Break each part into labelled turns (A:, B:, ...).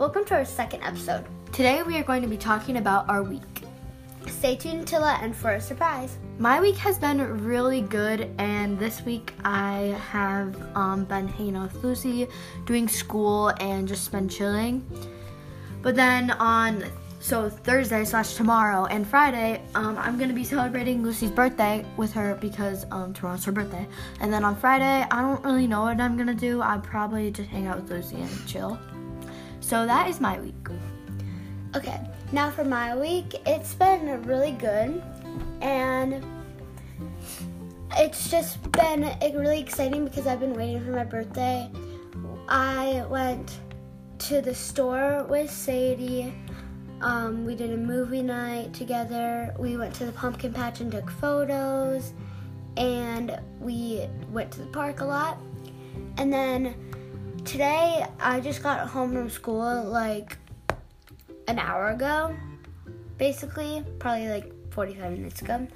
A: Welcome to our second episode.
B: Today we are going to be talking about our week.
A: Stay tuned till the end for a surprise.
B: My week has been really good, and this week I have um, been hanging out with Lucy, doing school, and just been chilling. But then on so Thursday slash tomorrow and Friday, um, I'm gonna be celebrating Lucy's birthday with her because um, tomorrow's her birthday. And then on Friday, I don't really know what I'm gonna do. I'll probably just hang out with Lucy and chill. So that is my week.
A: Okay, now for my week, it's been really good, and it's just been really exciting because I've been waiting for my birthday. I went to the store with Sadie. Um, we did a movie night together. We went to the pumpkin patch and took photos, and we went to the park a lot. And then today, I just got home from school like an hour ago, basically, probably like 45 minutes ago.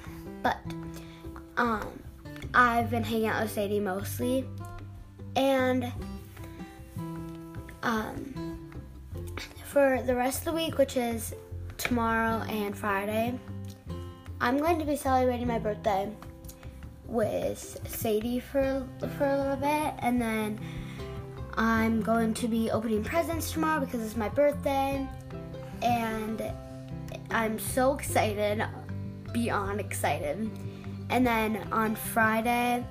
A: But um, I've been hanging out with Sadie mostly, and um, for the rest of the week, which is tomorrow and Friday, I'm going to be celebrating my birthday with Sadie for for a little bit, and then I'm going to be opening presents tomorrow because it's my birthday, and I'm so excited, beyond excited. And then on Friday,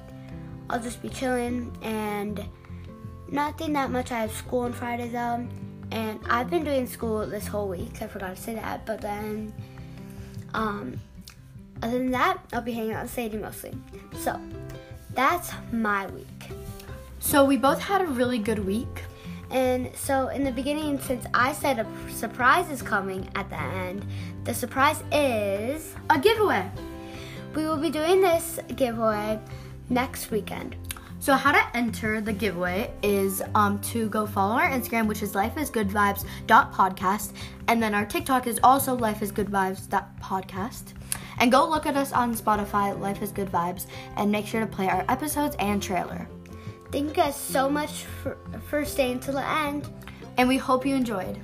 A: I'll just be chilling and nothing that much. I have school on Friday though, and I've been doing school this whole week. I forgot to say that, but then, um, other than that, I'll be hanging out with Sadie mostly. So that's my week.
B: So we both had a really good week.
A: And so, in the beginning, since I said a surprise is coming at the end, the surprise is
B: A giveaway.
A: we will be doing this giveaway next weekend.
B: So how to enter the giveaway is um, to go follow our Instagram, which is lifeisgoodvibes.podcast, and then our TikTok is also lifeisgoodvibes.podcast. And go look at us on Spotify, Life is Good Vibes, and make sure to play our episodes and trailer.
A: Thank you guys so much for, for staying till the end.
B: And we hope you enjoyed.